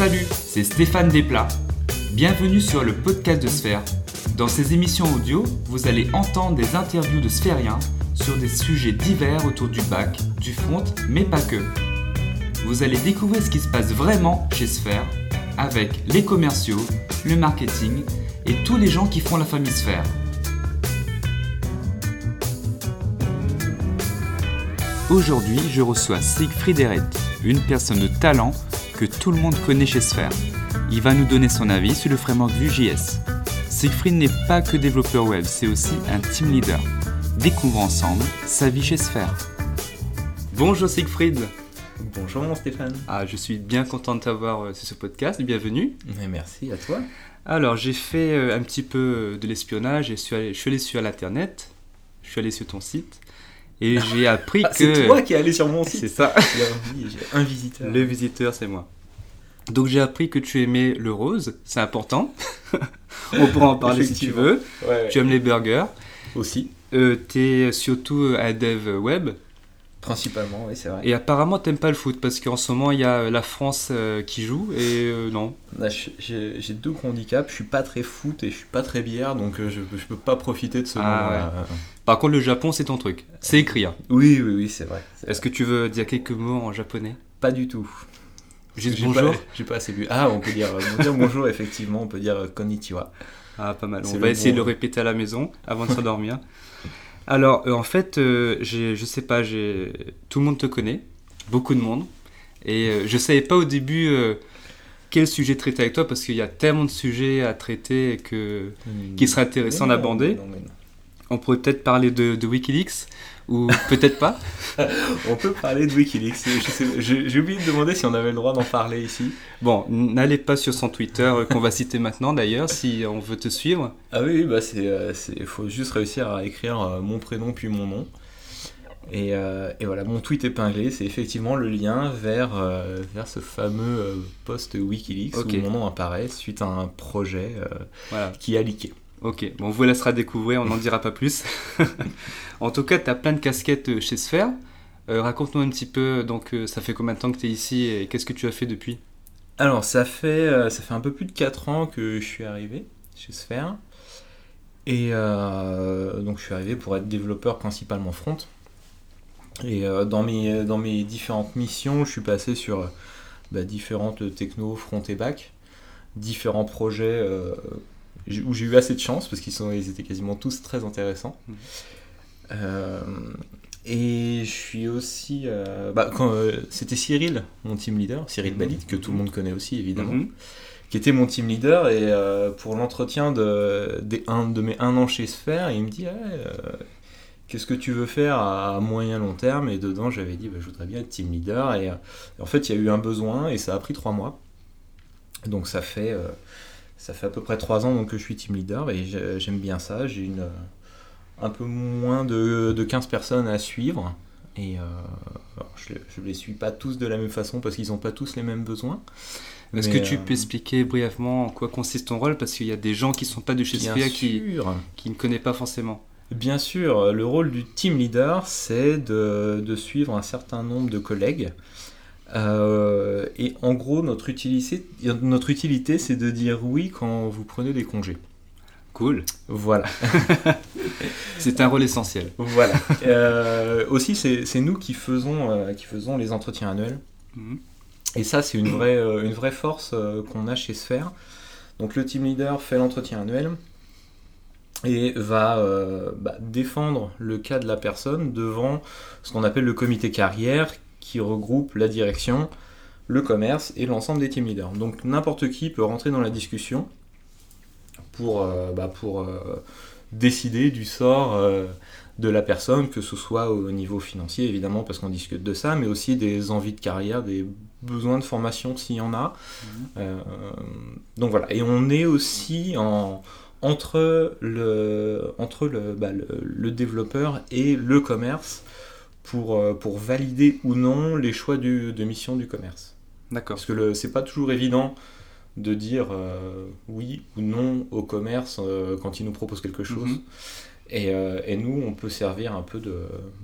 Salut, c'est Stéphane Desplat. Bienvenue sur le podcast de Sphère. Dans ces émissions audio, vous allez entendre des interviews de sphériens sur des sujets divers autour du bac, du front, mais pas que. Vous allez découvrir ce qui se passe vraiment chez Sphère avec les commerciaux, le marketing et tous les gens qui font la famille Sphère. Aujourd'hui, je reçois Siegfried Eret, une personne de talent que tout le monde connaît chez Sphère. Il va nous donner son avis sur le framework Vue.js. Siegfried n'est pas que développeur web, c'est aussi un team leader. Découvrons ensemble sa vie chez Sphère. Bonjour Siegfried. Bonjour mon Stéphane. Ah, je suis bien content de t'avoir euh, sur ce podcast. Bienvenue. Mais merci à toi. Alors, j'ai fait euh, un petit peu de l'espionnage et je suis allé sur l'internet. Je suis allé sur ton site et j'ai appris Ah, que. C'est toi qui es allé sur mon C'est site. ça. J'ai un- visiteur. Le visiteur, c'est moi. Donc j'ai appris que tu aimais le rose, c'est important. On pourra en parler si tu veux. Ouais, ouais. Tu aimes les burgers. Aussi. Euh, T'es surtout un dev web. Principalement, oui, c'est vrai. Et apparemment, t'aimes pas le foot parce qu'en ce moment, il y a la France euh, qui joue et euh, non. Je- J'ai deux handicaps. Je suis pas très foot et je suis pas très bière, donc euh, je, je peux pas profiter de ce Ah, moment-là. Par contre, le Japon, c'est ton truc. C'est écrire. Oui, oui, oui, c'est vrai. Est-ce que tu veux dire quelques mots en japonais? Pas du tout. Juste bonjour pas- J'ai pas assez bu. Ah, on peut dire, on peut dire bonjour, effectivement. On peut dire euh, konnichiwa. Ah, pas mal. On va essayer bon- de le répéter à la maison avant de s'endormir. Alors, euh, en fait, euh, j'ai- je sais pas, j'ai- tout le monde te connaît, beaucoup de monde, et euh, je savais pas au début euh, quel sujet traiter avec toi parce qu'il y a tellement de sujets à traiter que Qui serait intéressant d'aborder. on pourrait peut-être parler de, de WikiLeaks ou peut-être pas. On peut parler de Wikileaks. J'ai oublié de demander si on avait le droit d'en parler ici. Bon, n'allez pas sur son Twitter euh, qu'on va citer maintenant d'ailleurs si on veut te suivre. Ah oui, bah c'est, euh, c'est, faut juste réussir à écrire euh, mon prénom puis mon nom. Et, euh, et voilà, mon tweet épinglé, c'est effectivement le lien vers, euh, vers ce fameux euh, post Wikileaks où mon nom apparaît suite à un projet Voilà. qui a leaké. Ok, bon, on vous laissera découvrir, on n'en dira pas plus. en tout cas, tu as plein de casquettes euh, chez Sphère. Euh, Raconte-nous un petit peu, donc euh, ça fait combien de temps que tu es ici et qu'est-ce que tu as fait depuis? Alors, ça fait, un peu plus de 4 ans que je suis arrivé chez Sphere. Et donc, je suis arrivé pour être développeur principalement front. Et dans, mes, différentes missions, je suis passé sur bah, différentes technos front et back, différents projets où j'ai eu assez de chance parce qu'ils sont, ils étaient quasiment tous très intéressants. Mhm. Euh, et je suis aussi. euh, bah, quand, euh, C'était Cyril, mon team leader, Cyril Mhm. Balit, que tout le monde connaît aussi évidemment, Mhm. qui était mon team leader. Et pour l'entretien de, un, de mes un an chez Sphere, il me dit Qu'est-ce que tu veux faire à moyen long terme? Et dedans, j'avais dit bah, Je voudrais bien être team leader. Et, en fait, il y a eu un besoin et ça a pris trois mois. Donc ça fait. euh, ça fait à peu près trois ans donc, que je suis team leader et j'ai- j'aime bien ça. J'ai une, un peu moins de, de 15 personnes à suivre. Et euh, je ne les suis pas tous de la même façon parce qu'ils n'ont pas tous les mêmes besoins. Est-ce que tu euh, peux expliquer brièvement en quoi consiste ton rôle? Parce qu'il y a des gens qui sont pas de chez Sphère qui, ne connaissent pas forcément. bien sûr, le rôle du team leader, c'est de, de suivre un certain nombre de collègues. Euh, et en gros, notre utilité, notre utilité c'est de dire oui quand vous prenez des congés. Cool. Voilà. C'est un rôle essentiel. voilà. Euh, aussi, c'est nous qui faisons, euh, qui faisons les entretiens annuels. Mhm. Et ça, c'est une vraie, une vraie force qu'on a chez Sphere. Donc le team leader fait l'entretien annuel et va bah, défendre le cas de la personne devant ce qu'on appelle le comité carrière qui regroupe la direction, le commerce et l'ensemble des team leaders. Donc n'importe qui peut rentrer dans la discussion pour, euh, bah, pour euh, décider du sort euh, de la personne, que ce soit au niveau financier évidemment parce qu'on discute de ça, mais aussi des envies de carrière, des besoins de formation s'il y en a. Euh, donc voilà, et on est aussi en, entre, le, entre le, bah, le, le développeur et le commerce pour, euh, pour valider ou non les choix du- de mission du commerce. D'accord. Parce que c'est pas toujours évident de dire euh, oui ou non au commerce euh, quand il nous propose quelque chose. Mhm. Et, euh, et nous, on peut servir un peu de,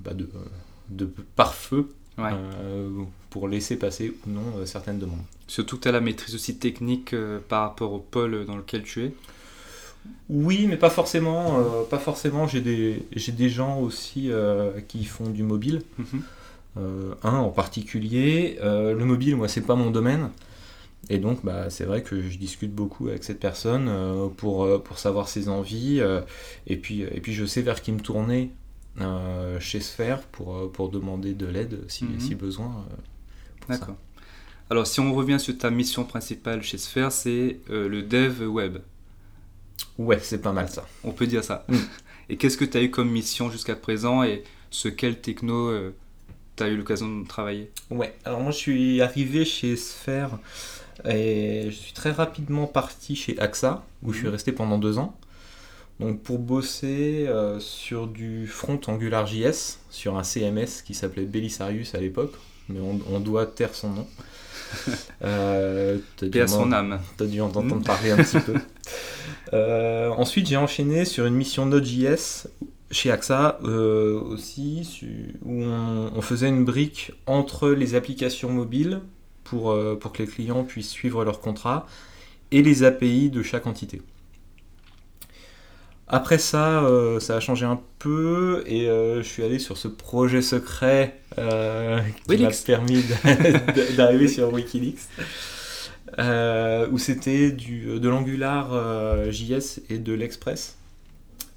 bah, de, de pare-feu Ouais. pour laisser passer ou non certaines demandes. Surtout que tu as la maîtrise aussi technique par rapport au pôle dans lequel tu es. Oui, mais pas forcément. euh, pas forcément. J'ai des, j'ai des gens aussi euh, qui font du mobile. Mhm. Euh, un en particulier. Le mobile, moi, c'est pas mon domaine. Et donc, bah, c'est vrai que je discute beaucoup avec cette personne pour, pour savoir ses envies. et, puis, et puis, je sais vers qui me tourner chez Sphere pour, pour demander de l'aide si, Mhm. si besoin. D'accord. Alors, si on revient sur ta mission principale chez Sphere, c'est le dev web. Ouais, c'est pas mal ça. On peut dire ça. Mm. Et qu'est-ce que tu as eu comme mission jusqu'à présent et ce quel techno tu as eu l'occasion de travailler? Ouais, alors moi je suis arrivé chez Sphere et je suis très rapidement parti chez AXA où je suis Mhm. resté pendant deux ans. Donc pour bosser euh, sur du front AngularJS, sur un CMS qui s'appelait Belisarius à l'époque, mais on, on doit taire son nom. Euh, t'as dû Paix à son âme. T'as dû en entendre Mhm. parler un petit peu. Euh, ensuite, j'ai enchaîné sur une mission Node.js chez AXA euh, aussi, su- où on, on faisait une brique entre les applications mobiles pour, euh, pour que les clients puissent suivre leur contrat et les API de chaque entité. Après ça, euh, ça a changé un peu et je suis allé sur ce projet secret qui m'a permis d'arriver sur Wikileaks, euh, où c'était de l'Angular euh, JS et de l'Express.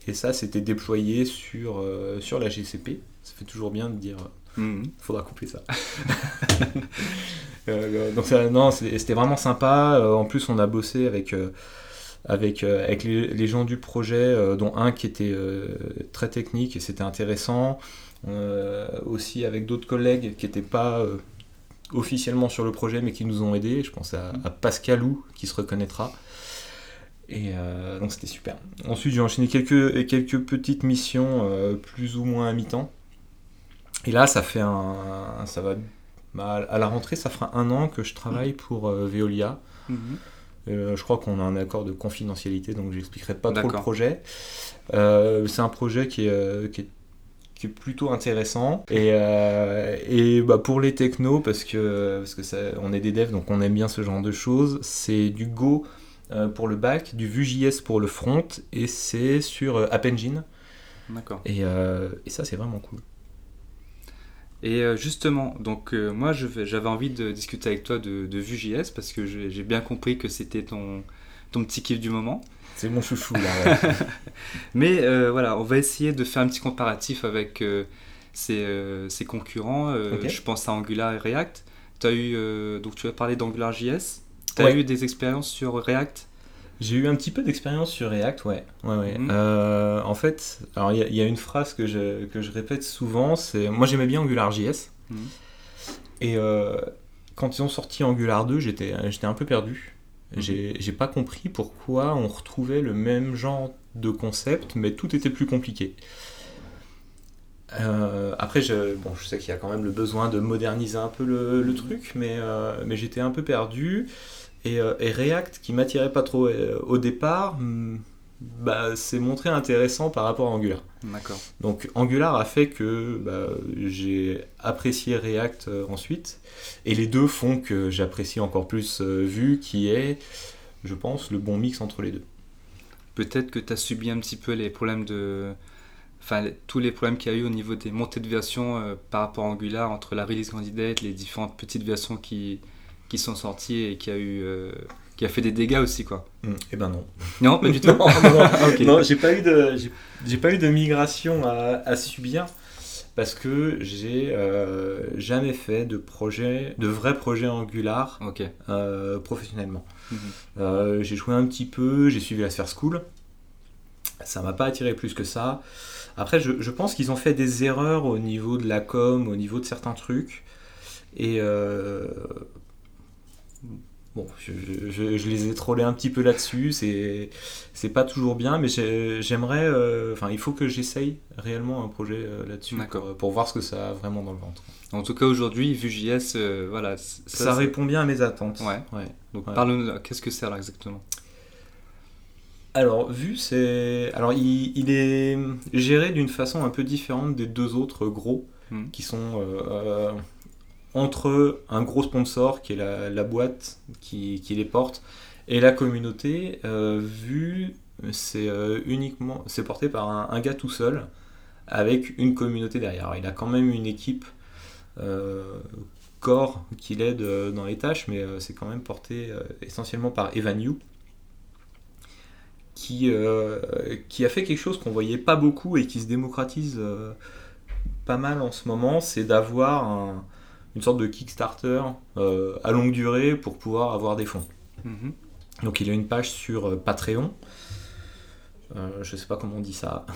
Et ça, c'était déployé sur, euh, sur la GCP. Ça fait toujours bien de dire Mhm. faudra couper ça. Donc ça, non, c'était vraiment sympa. En plus, on a bossé avec, avec, avec les, les gens du projet, dont un qui était très technique et c'était intéressant. Euh, aussi avec d'autres collègues qui n'étaient pas euh, officiellement sur le projet mais qui nous ont aidés. Je pense à, à Pascalou qui se reconnaîtra. Et euh, donc c'était super. Ensuite, j'ai enchaîné quelques, quelques petites missions euh, plus ou moins à mi-temps. Et là, ça fait un. Ça va. bah, à la rentrée, ça fera un an que je travaille pour euh, Veolia. Mhm. Je crois qu'on a un accord de confidentialité, donc j'expliquerai pas trop le projet. C'est un projet qui est, qui est, qui est plutôt intéressant. Et, euh, et bah, pour les technos, parce que, parce que ça, on est des devs, donc on aime bien ce genre de choses, c'est du Go euh, pour le back, du Vue.js pour le front, et c'est sur euh, App Engine. D'accord. Et, euh, et ça, c'est vraiment cool. Et justement, donc euh, moi j'avais envie de discuter avec toi de, de Vue.js parce que j'ai j'ai bien compris que c'était ton, ton petit kiff du moment. C'est mon chouchou là. ouais. Mais euh, voilà, on va essayer de faire un petit comparatif avec euh, ses, euh, ses concurrents. Euh. Je pense à Angular et React. As eu, donc tu as parlé d'AngularJS. Tu as Ouais. eu des expériences sur React? J'ai eu un petit peu d'expérience sur React, ouais. ouais, ouais. Mhm. Euh, en fait, alors il y, a- il y a une phrase que je, que je répète souvent, c'est moi j'aimais bien AngularJS. Mhm. Et euh, quand ils ont sorti Angular 2, j'étais j'étais un peu perdu. Mhm. J'ai pas compris pourquoi on retrouvait le même genre de concept, mais tout était plus compliqué. Euh, après, je, sais qu'il y a quand même le besoin de moderniser un peu le, truc, mais, euh, mais j'étais un peu perdu. Et, euh, React, qui m'attirait pas trop au départ, hmm, bah, s'est montré intéressant par rapport à Angular. D'accord. Donc Angular a fait que bah, j'ai apprécié React euh, ensuite, et les deux font que j'apprécie encore plus euh, Vue, qui est, je pense, le bon mix entre les deux. Peut-être que tu as subi un petit peu les problèmes de. Enfin, tous les problèmes qu'il y a eu au niveau des montées de versions euh, par rapport à Angular, entre la release candidate, les différentes petites versions qui, qui sont sorties et qui a eu. Qui a fait des dégâts aussi, quoi. Hmm, eh ben non. Non, pas du tout. non, j'ai pas eu de, j'ai- pas eu de migration à, à subir parce que j'ai euh, jamais fait de projet, de vrai projet Angular euh, professionnellement. Mhm. Euh, j'ai joué un petit peu, j'ai suivi la Sphere School. Ça m'a pas attiré plus que ça. Après, je, je pense qu'ils ont fait des erreurs au niveau de la com, au niveau de certains trucs. Et euh, bon, je, je- je les ai trollés un petit peu là-dessus. C'est c'est pas toujours bien, mais j'ai- j'aimerais. euh, Enfin, il faut que j'essaye réellement un projet euh, là-dessus pour, pour voir ce que ça a vraiment dans le ventre. En tout cas, aujourd'hui, Vue.js, euh, voilà. Ça, ça- répond bien à mes attentes. Ouais. ouais. Donc, Ouais. parle-nous, qu'est-ce que c'est alors exactement? Alors, vu, c'est. Alors, il, il est géré d'une façon un peu différente des deux autres gros, Mhm. qui sont euh, euh, entre un gros sponsor qui est la, boîte qui, les porte et la communauté, vu c'est uniquement c'est porté par un, gars tout seul avec une communauté derrière. il a quand même une équipe corps qui l'aide dans les tâches, mais c'est quand même porté essentiellement par Evan Yu qui, euh, qui a fait quelque chose qu'on voyait pas beaucoup et qui se démocratise euh, pas mal en ce moment, c'est d'avoir une sorte de Kickstarter euh, à longue durée pour pouvoir avoir des fonds. Mhm. Donc il a une page sur Patreon. je sais pas comment on dit ça.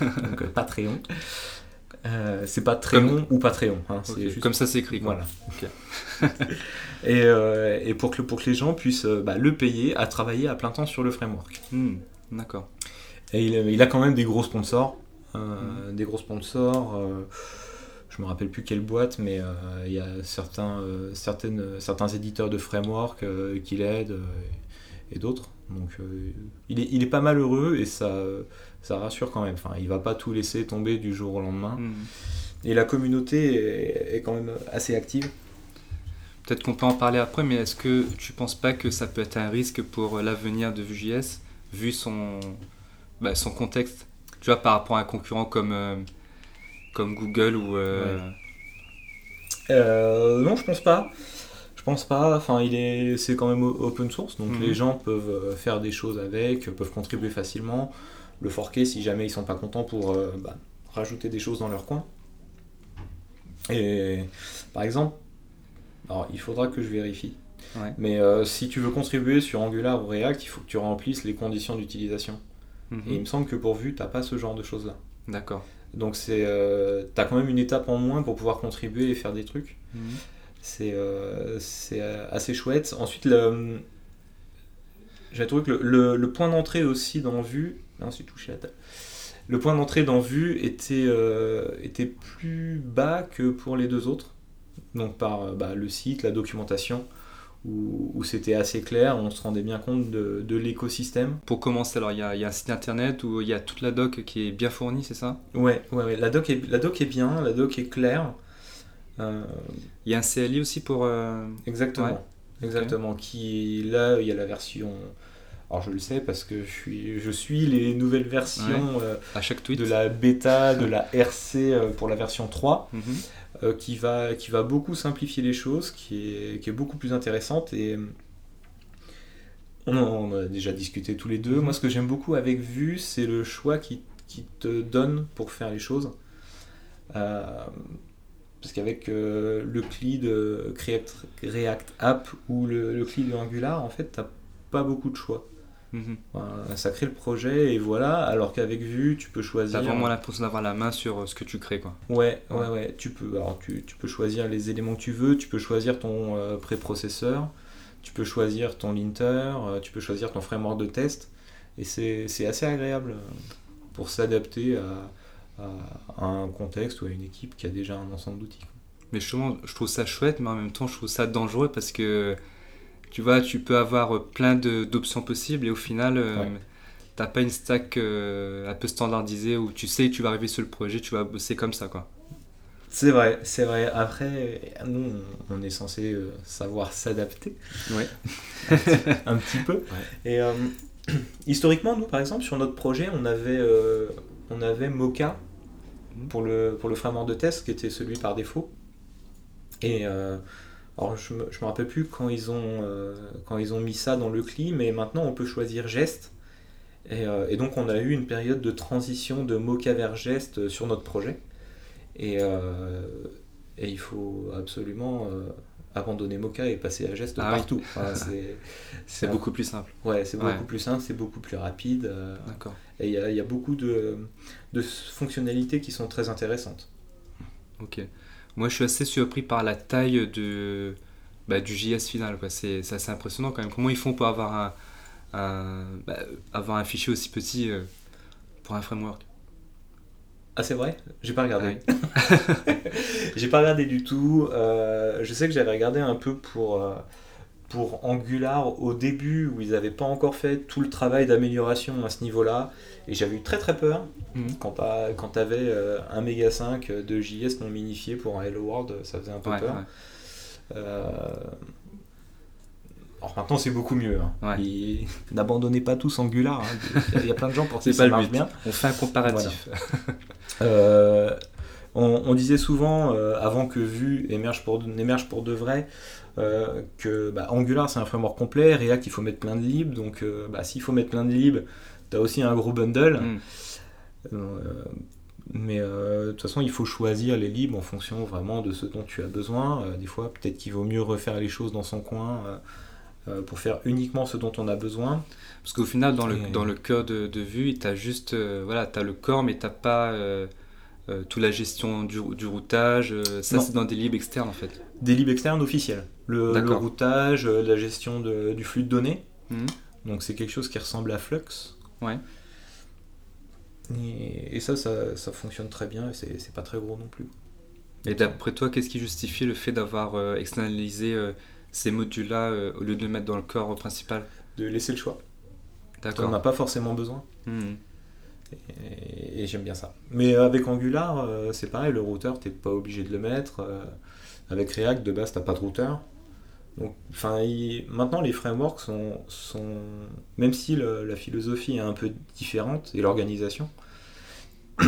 Donc Patreon. c'est pas Tréon ou Patreon. Hein, Comme ça s'écrit. Voilà. et, et, pour, que, pour que les gens puissent bah, le payer à travailler à plein temps sur le framework. Hmm. D'accord. Et il, a quand même des gros sponsors. Euh, mhm. Des gros sponsors. Euh, je me rappelle plus quelle boîte, mais euh, il y a certains, certaines, certains éditeurs de framework qui l'aident et d'autres. Donc il, est, il est pas mal heureux et ça, ça rassure quand même. Enfin, il va pas tout laisser tomber du jour au lendemain. Mhm. Et la communauté est, est, quand même assez active. Peut-être qu'on peut en parler après, mais est-ce que tu penses pas que ça peut être un risque pour l'avenir de Vue.js vu son, bah, son contexte, tu vois, par rapport à un concurrent comme, euh, comme Google ou... Euh, euh, non, je pense pas. Je pense pas. Enfin, il est, c'est quand même open source, donc les mhm. gens peuvent faire des choses avec, peuvent contribuer facilement, le forquer si jamais ils sont pas contents pour bah, rajouter des choses dans leur coin. Et par exemple, alors il faudra que je vérifie. Mais euh, si tu veux contribuer sur Angular ou React, il faut que tu remplisses les conditions d'utilisation. Mhm. Et il me semble que pour Vue, tu n'as pas ce genre de choses-là. D'accord. Donc c'est, euh, tu as quand même une étape en moins pour pouvoir contribuer et faire des trucs. Mhm. C'est, euh, c'est assez chouette. Ensuite, le, j'ai trouvé que le, le, point d'entrée aussi dans Vue, non, c'est touché la table. Le point d'entrée dans Vue était, était plus bas que pour les deux autres. Donc par bah, le site, la documentation où, c'était assez clair, on se rendait bien compte de, l'écosystème. Pour commencer, alors il y, a, un site internet où il y a toute la doc qui est bien fournie, c'est ça? Ouais, ouais, ouais, La, doc est, la doc est bien, la doc est claire. Euh, il y a un CLI aussi pour. Euh, exactement. Exactement. Qui, là, il y a la version. Alors je le sais parce que je suis, je suis les nouvelles versions euh, à chaque tweet. de la bêta, de la RC pour la version 3. Euh, qui, va, qui va beaucoup simplifier les choses, qui est, qui est beaucoup plus intéressante. Et on en a déjà discuté tous les deux. Moi, ce que j'aime beaucoup avec Vue, c'est le choix qui, qui, te donne pour faire les choses. Euh, parce qu'avec euh, le CLI de React App ou le, le CLI de Angular, en fait, tu n'as pas beaucoup de choix. Mhm. ça crée le projet et voilà, alors qu'avec Vue, tu peux choisir. T'as vraiment l'impression d'avoir la main sur euh, ce que tu crées, quoi. Ouais, ouais, ouais. Tu peux, alors tu, tu, peux choisir les éléments que tu veux, tu peux choisir ton euh, préprocesseur, tu peux choisir ton linter, euh, tu peux choisir ton framework de test, et c'est assez agréable pour s'adapter à, à, un contexte ou à une équipe qui a déjà un ensemble d'outils. Mais justement, je trouve ça chouette, mais en même temps, je trouve ça dangereux parce que tu vois, tu peux avoir euh, plein d'options possibles et au final, euh, tu n'as pas une stack euh, un peu standardisée où tu sais que tu vas arriver sur le projet, tu vas bosser comme ça, quoi. C'est vrai, c'est vrai. Après, nous, on est censé savoir s'adapter. Ouais. un, petit, peu. Et historiquement, nous, par exemple, sur notre projet, on avait, on avait Mocha pour le, pour le framework de test, qui était celui par défaut. Et alors je me, me rappelle plus quand ils, ont, euh, quand ils ont mis ça dans le CLI, mais maintenant on peut choisir geste. Et, euh, et, donc on a eu une période de transition de Mocha vers geste sur notre projet. Et, euh, et il faut absolument abandonner Mocha et passer à geste ah partout. c'est beaucoup plus simple. Ouais, c'est beaucoup plus simple, c'est beaucoup plus rapide. D'accord. Et il y, y, a beaucoup de, de fonctionnalités qui sont très intéressantes. Ok. Moi, je suis assez surpris par la taille de, bah, du JS final. C'est assez impressionnant quand même. Comment ils font pour avoir un, bah, avoir un fichier aussi petit euh, pour un framework? Ah c'est vrai? J'ai pas regardé. Ah J'ai pas regardé du tout. Euh, je sais que j'avais regardé un peu pour, euh, pour Angular au début où ils n'avaient pas encore fait tout le travail d'amélioration à ce niveau-là. Et j'avais eu très très peur mhm. quand tu avais euh, un méga 5 de JS non minifié pour un Hello World, ça faisait un peu peur. Alors maintenant c'est beaucoup mieux. Hein. N'abandonnez pas tous Angular. Hein. Il y a plein de gens pour qui ça marche bien. On fait un comparatif. on, disait souvent, avant que Vue émerge pour, émerge pour de vrai, euh, que bah, Angular c'est un framework complet, React il faut mettre plein de libs, donc euh, bah, s'il faut mettre plein de libs, tu as aussi un gros bundle. Mm. Euh, mais de toute façon, il faut choisir les libres en fonction vraiment de ce dont tu as besoin. des fois, peut-être qu'il vaut mieux refaire les choses dans son coin pour faire uniquement ce dont on a besoin. Parce qu'au final, dans le, dans le cœur de, de vue, tu as juste voilà, as le corps, mais tu pas toute la gestion du, du routage. ça, c'est dans des libres externes en fait. Des libres externes officiels le, routage, euh, la gestion du flux de données. Mhm. Donc c'est quelque chose qui ressemble à Flux. Ouais. Et, ça, ça, fonctionne très bien et c'est pas très gros non plus. Et d'après toi, qu'est-ce qui justifie le fait d'avoir euh, externalisé euh, ces modules-là au lieu de les mettre dans le corps principal? De laisser le choix. D'accord. On n'a pas forcément besoin. Mhm. Et, j'aime bien ça. Mais avec Angular, c'est pareil, le routeur, t'es pas obligé de le mettre. avec React, de base, t'as pas de routeur. Donc, maintenant, les frameworks sont, sont même si la philosophie est un peu différente et l'organisation,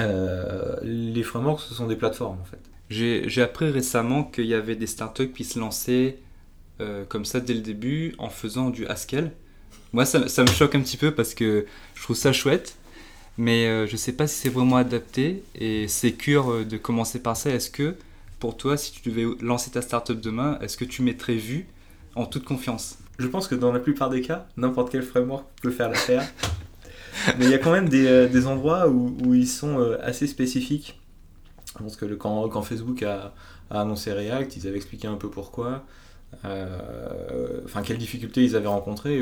euh, les frameworks ce sont des plateformes en fait. J'ai appris récemment qu'il y avait des startups qui se lançaient euh, comme ça dès le début en faisant du Haskell. Moi, ça, ça, me choque un petit peu parce que je trouve ça chouette, mais euh, je sais pas si c'est vraiment adapté et c'est cure de commencer par ça. Est-ce que pour toi, si tu devais lancer ta startup demain, est-ce que tu mettrais Vue en toute confiance? Je pense que dans la plupart des cas, n'importe quel framework peut faire l'affaire. Mais il y a quand même des, euh, endroits où, ils sont euh, assez spécifiques. Je pense que le, quand, Facebook a, annoncé React, ils avaient expliqué un peu pourquoi, euh, enfin quelles difficultés ils avaient rencontrées et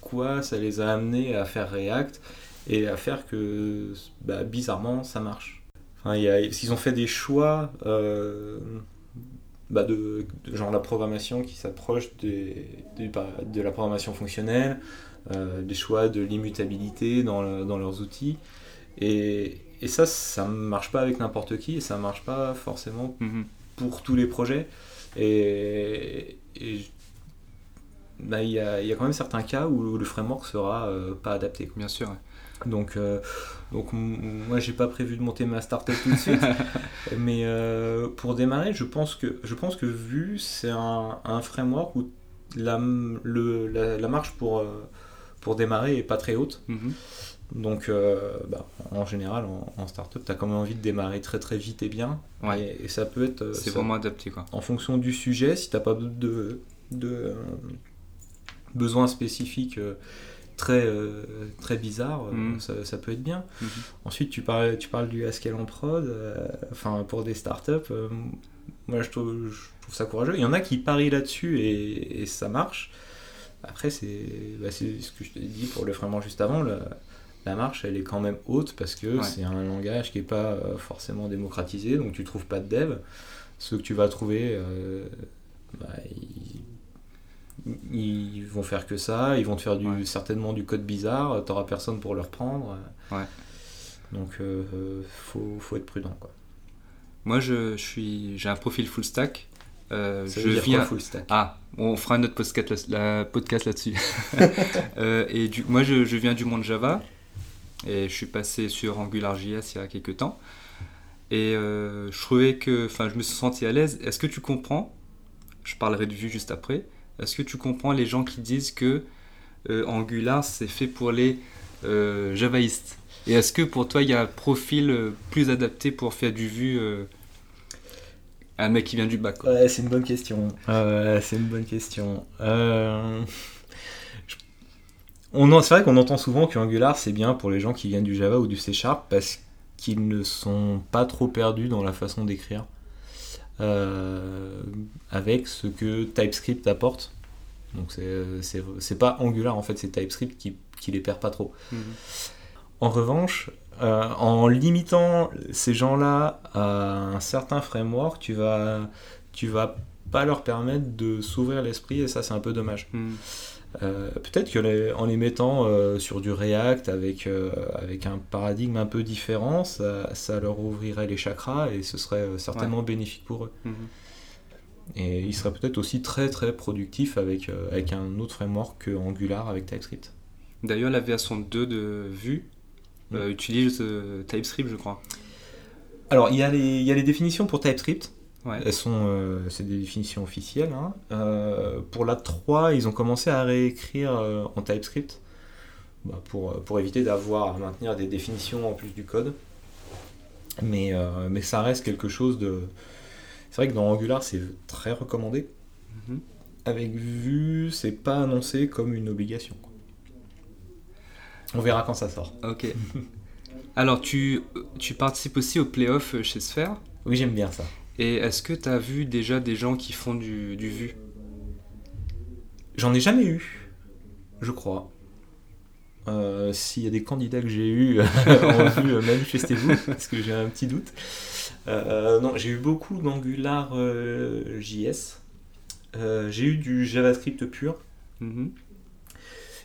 pourquoi ça les a amenés à faire React et à faire que bah, bizarrement ça marche. Enfin, ils ont fait des choix euh, bah de, genre la programmation qui s'approche de la programmation fonctionnelle, euh, des choix de l'immutabilité dans, dans, leurs outils. Et, et, ça, ça ne marche pas avec n'importe qui et ça ne marche pas forcément mhm. pour tous les projets. Et, il y, a, y, a, quand même certains cas où le framework sera euh, pas adapté. Bien sûr. Donc, euh, donc moi, j'ai pas prévu de monter ma startup tout de suite. mais euh, pour démarrer, je pense que, je pense que Vue, c'est un, un, framework où la, le, la, marche pour, euh, pour démarrer est pas très haute. Mhm. Donc, bah, en général, en, en startup, tu as quand même envie de démarrer très très vite et bien. Et, ça peut être. C'est vraiment adapté. Quoi. En fonction du sujet, si tu n'as pas de, de, besoins spécifiques très, euh, très bizarre, euh, mm. ça, peut être bien. Mm-hmm. Ensuite, tu parles, tu parles du Haskell en prod, euh, enfin pour des startups. moi, je trouve, je trouve, ça courageux. Il y en a qui parient là-dessus et, ça marche. Après, bah, c'est ce que je t'ai dit pour le framework juste avant. La, la, marche, elle est quand même haute parce que c'est un langage qui n'est pas forcément démocratisé, donc tu trouves pas de dev. Ceux que tu vas trouver, bah, ils vont faire que ça, ils vont te faire du, certainement du code bizarre, t'auras personne pour le reprendre. Ouais. Donc euh, faut, faut, être prudent. Quoi. Moi je, je suis j'ai un profil full stack. Euh, je viens full stack? Ah, on fera un autre podcast, la, podcast là-dessus. euh, et du, moi je, je, viens du monde Java et je suis passé sur AngularJS il y a quelques temps. Et euh, je trouvais que, enfin, je me suis senti à l'aise. Est-ce que tu comprends? Je parlerai de vue juste après est-ce que tu comprends les gens qui disent que euh, Angular c'est fait pour les euh, javaïstes? Et est-ce que pour toi il y a un profil euh, plus adapté pour faire du Vue un mec qui vient du bac Ouais, c'est une bonne question. c'est une bonne question. On c'est vrai qu'on entend souvent que Angular c'est bien pour les gens qui viennent du Java ou du C Sharp parce qu'ils ne sont pas trop perdus dans la façon d'écrire. Euh, avec ce que TypeScript apporte. Donc c'est pas Angular en fait, c'est TypeScript qui, qui, les perd pas trop. Mhm. En revanche, euh, en limitant ces gens-là à un certain framework, tu vas, tu vas pas leur permettre de s'ouvrir l'esprit et ça c'est un peu dommage. Mhm. Euh, peut-être que en les mettant euh, sur du React avec, euh, avec un paradigme un peu différent, ça, ça, leur ouvrirait les chakras et ce serait certainement bénéfique pour eux. Mhm. Et il serait peut-être aussi très très productif avec, avec un autre framework que Angular avec TypeScript. D'ailleurs, la version 2 de Vue Mm. utilise TypeScript, je crois. Alors, il y, a les, il y a les définitions pour TypeScript. Ouais. Elles sont, euh, c'est des définitions officielles. hein. Euh, pour la 3, ils ont commencé à réécrire euh, en TypeScript bah, pour, pour éviter d'avoir à maintenir des définitions en plus du code. Mais, mais ça reste quelque chose de. C'est vrai que dans Angular, c'est très recommandé. Mhm. Avec Vue, c'est pas annoncé comme une obligation. On verra quand ça sort. Ok. Alors, tu, tu participes aussi au playoff chez Sphere? Oui, j'aime bien ça. Et est-ce que tu as vu déjà des gens qui font du, du Vue J'en ai jamais eu, je crois. Euh, S'il y a des candidats que j'ai eu en vue, euh, manifestez-vous, parce que j'ai un petit doute. Euh, non, j'ai eu beaucoup d'Angular euh, JS. J'ai eu du JavaScript pur. Mhm.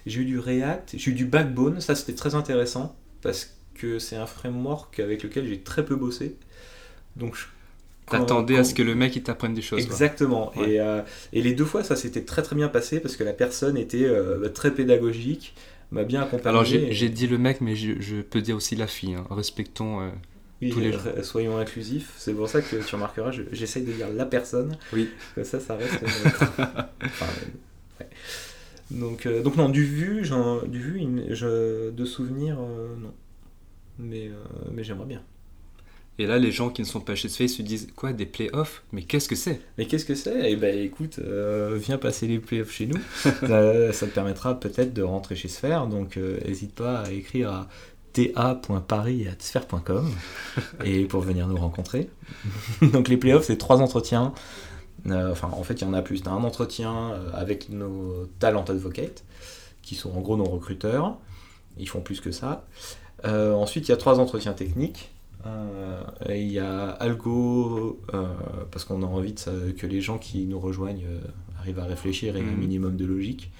J'ai eu du React. J'ai eu du Backbone. Ça, c'était très intéressant, parce que c'est un framework avec lequel j'ai très peu bossé. Donc, je- T'attendais à ce que le mec il t'apprenne des choses. Exactement. Ouais. Et, euh, et les deux fois, ça s'était très très bien passé parce que la personne était euh, très pédagogique, m'a bien accompagné. Alors j'ai et- dit le mec, mais je, je peux dire aussi la fille. hein. Respectons. euh, oui, tous les euh, soyons inclusifs. C'est pour ça que tu remarqueras, je- j'essaye de dire la personne. Oui. Comme ça, ça reste. neutre. Enfin, ouais. Donc, donc non, du vu, du vu, je, de souvenir, non. Mais, mais j'aimerais bien. Et là, les gens qui ne sont pas chez Sphere se disent Quoi, des playoffs? Mais qu'est-ce que c'est? Mais qu'est-ce que c'est? Eh ben écoute, euh, viens passer les playoffs chez nous. Euh, ça te permettra peut-être de rentrer chez Sphère, donc n'hésite pas à écrire à ta.paris.sphère.com et pour venir nous rencontrer. donc les playoffs, c'est trois entretiens. Euh, enfin, en fait, il y en a plus. Un entretien euh, avec nos talent advocates, qui sont en gros nos recruteurs. Ils font plus que ça. Euh, ensuite, il y a trois entretiens techniques. Euh, il y a Algo, euh, parce qu'on a envie de ça- que les gens qui nous rejoignent euh, arrivent à réfléchir et un Mhm. minimum de logique.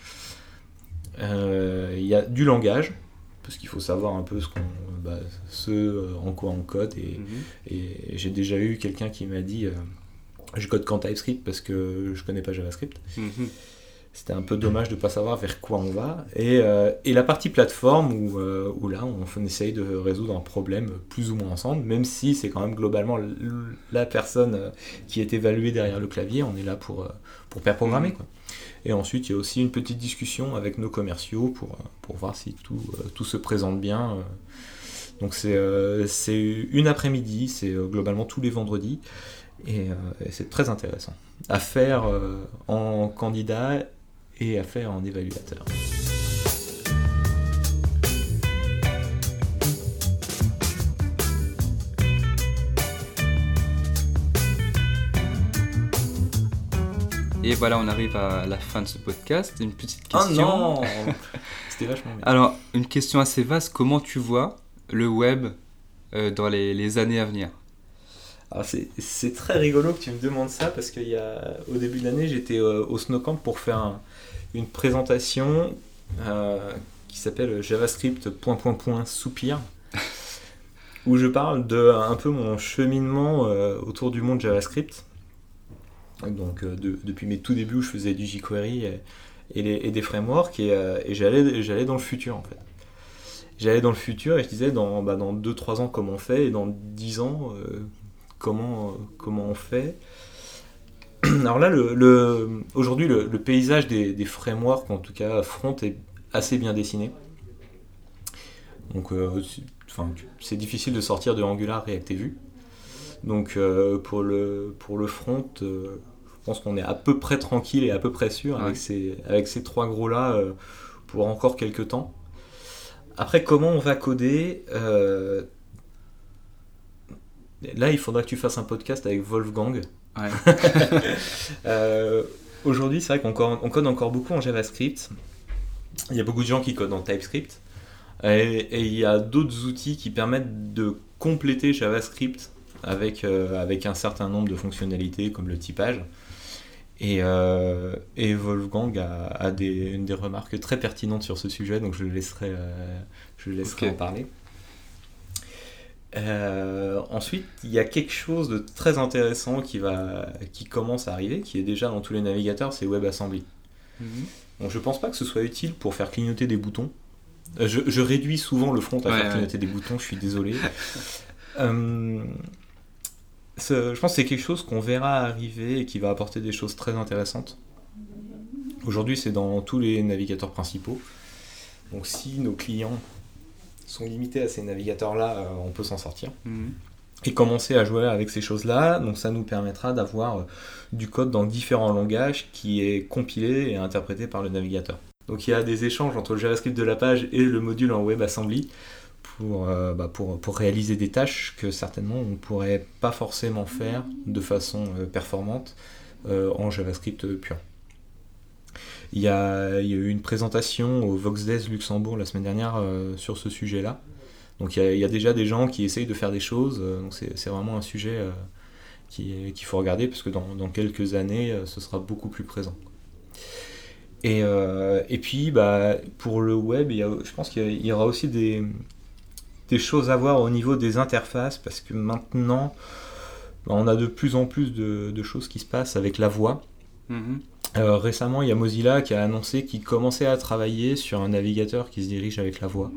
Il y a du langage, parce qu'il faut savoir un peu ce, qu'on, bah, ce en quoi on code. Et, Mhm. et j'ai déjà eu quelqu'un qui m'a dit euh, Je code qu'en TypeScript parce que je connais pas JavaScript. Mhm. C'était un peu dommage de ne pas savoir vers quoi on va. Et, euh, et la partie plateforme, où, euh, où là, on, on essaye de résoudre un problème plus ou moins ensemble, même si c'est quand même globalement la personne euh, qui est évaluée derrière le clavier, on est là pour, pour faire programmer. Mhm. Quoi. Et ensuite, il y a aussi une petite discussion avec nos commerciaux pour, pour voir si tout, tout se présente bien. Donc c'est une après-midi, c'est globalement tous les vendredis. Et, et c'est très intéressant à faire en candidat et à faire en évaluateur. Et voilà, on arrive à la fin de ce podcast. Une petite Oh question. non C'était vachement bien. Alors, une question assez vaste. Comment tu vois le web euh, dans les, les années à venir? Alors c'est c'est très rigolo que tu me demandes ça parce qu'au début de l'année j'étais euh, au Snowcamp pour faire un- une présentation euh, qui s'appelle JavaScript point point point soupir où je parle de un peu mon cheminement euh, autour du monde JavaScript. Donc euh, de- depuis mes tout débuts où je faisais du jQuery et, et les- et des frameworks et, euh, et j'allais j'allais dans le futur en fait. J'allais dans le futur et je disais dans, bah, dans 2-3 ans comment on fait et dans 10 ans euh, comment, euh, comment on fait. Alors là, le, le- aujourd'hui, le, le paysage des, des frameworks, en tout cas front, est assez bien dessiné. Donc, euh, c'est- enfin, c'est difficile de sortir de Angular React et Vue. Donc, euh, pour, le, pour le front, euh, je pense qu'on est à peu près tranquille et à peu près sûr Ouais. avec, ces, avec ces trois gros-là euh, pour encore quelques temps. Après, comment on va coder Là, il faudra que tu fasses un podcast avec Wolfgang. Ouais. Euh, Aujourd'hui, c'est vrai qu'on co- on code encore beaucoup en JavaScript. Il y a beaucoup de gens qui codent en TypeScript. Et, et il y a d'autres outils qui permettent de compléter JavaScript avec, euh, avec un certain nombre de fonctionnalités comme le typage. Et, euh, et Wolfgang a, a des, des remarques très pertinentes sur ce sujet, donc je le laisserai, je le laisserai en parler. Euh, ensuite, il y a quelque chose de très intéressant qui, va, qui commence à arriver, qui est déjà dans tous les navigateurs, c'est WebAssembly. Mhm. Donc je pense pas que ce soit utile pour faire clignoter des boutons. Euh, je, réduis souvent le front à faire clignoter des boutons, je suis désolé. Euh, je pense que c'est quelque chose qu'on verra arriver et qui va apporter des choses très intéressantes. Aujourd'hui, c'est dans tous les navigateurs principaux. Donc si nos clients sont limités à ces navigateurs-là, euh, on peut s'en sortir. Mhm. Et commencer à jouer avec ces choses-là, donc ça nous permettra d'avoir euh, du code dans différents langages qui est compilé et interprété par le navigateur. Donc il y a des échanges entre le JavaScript de la page et le module en WebAssembly pour, euh, bah, pour, pour, réaliser des tâches que certainement on ne pourrait pas forcément faire de façon performante en JavaScript pur. Il y, a, eu une présentation au VoxDes Luxembourg la semaine dernière euh, sur ce sujet-là. Donc il y, a, déjà des gens qui essayent de faire des choses. Euh, donc c'est vraiment un sujet euh, qu'il faut regarder parce que dans, quelques années, ce sera beaucoup plus présent. Et, puis bah, pour le web, je pense qu'il y, aura aussi des, choses à voir au niveau des interfaces parce que maintenant, bah, on a de plus en plus de, choses qui se passent avec la voix. Mm-hmm. Euh, récemment, il y a Mozilla qui a annoncé qu'il commençait à travailler sur un navigateur qui se dirige avec la voix.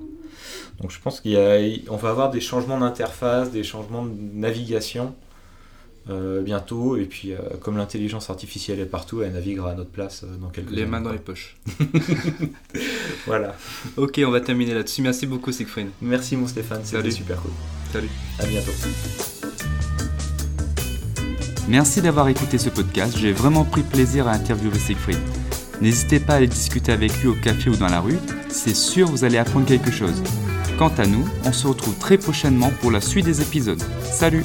Donc je pense qu'on va avoir des changements d'interface, des changements de navigation euh, bientôt. Et puis, euh, comme l'intelligence artificielle est partout, elle naviguera à notre place dans quelques Les mains dans les poches. voilà. Ok, on va terminer là-dessus. Merci beaucoup, Siegfried. Merci, mon Stéphane. C'était super cool. Salut. À bientôt. Merci d'avoir écouté ce podcast, j'ai vraiment pris plaisir à interviewer Siegfried. N'hésitez pas à aller discuter avec lui au café ou dans la rue, c'est sûr vous allez apprendre quelque chose. Quant à nous, on se retrouve très prochainement pour la suite des épisodes. Salut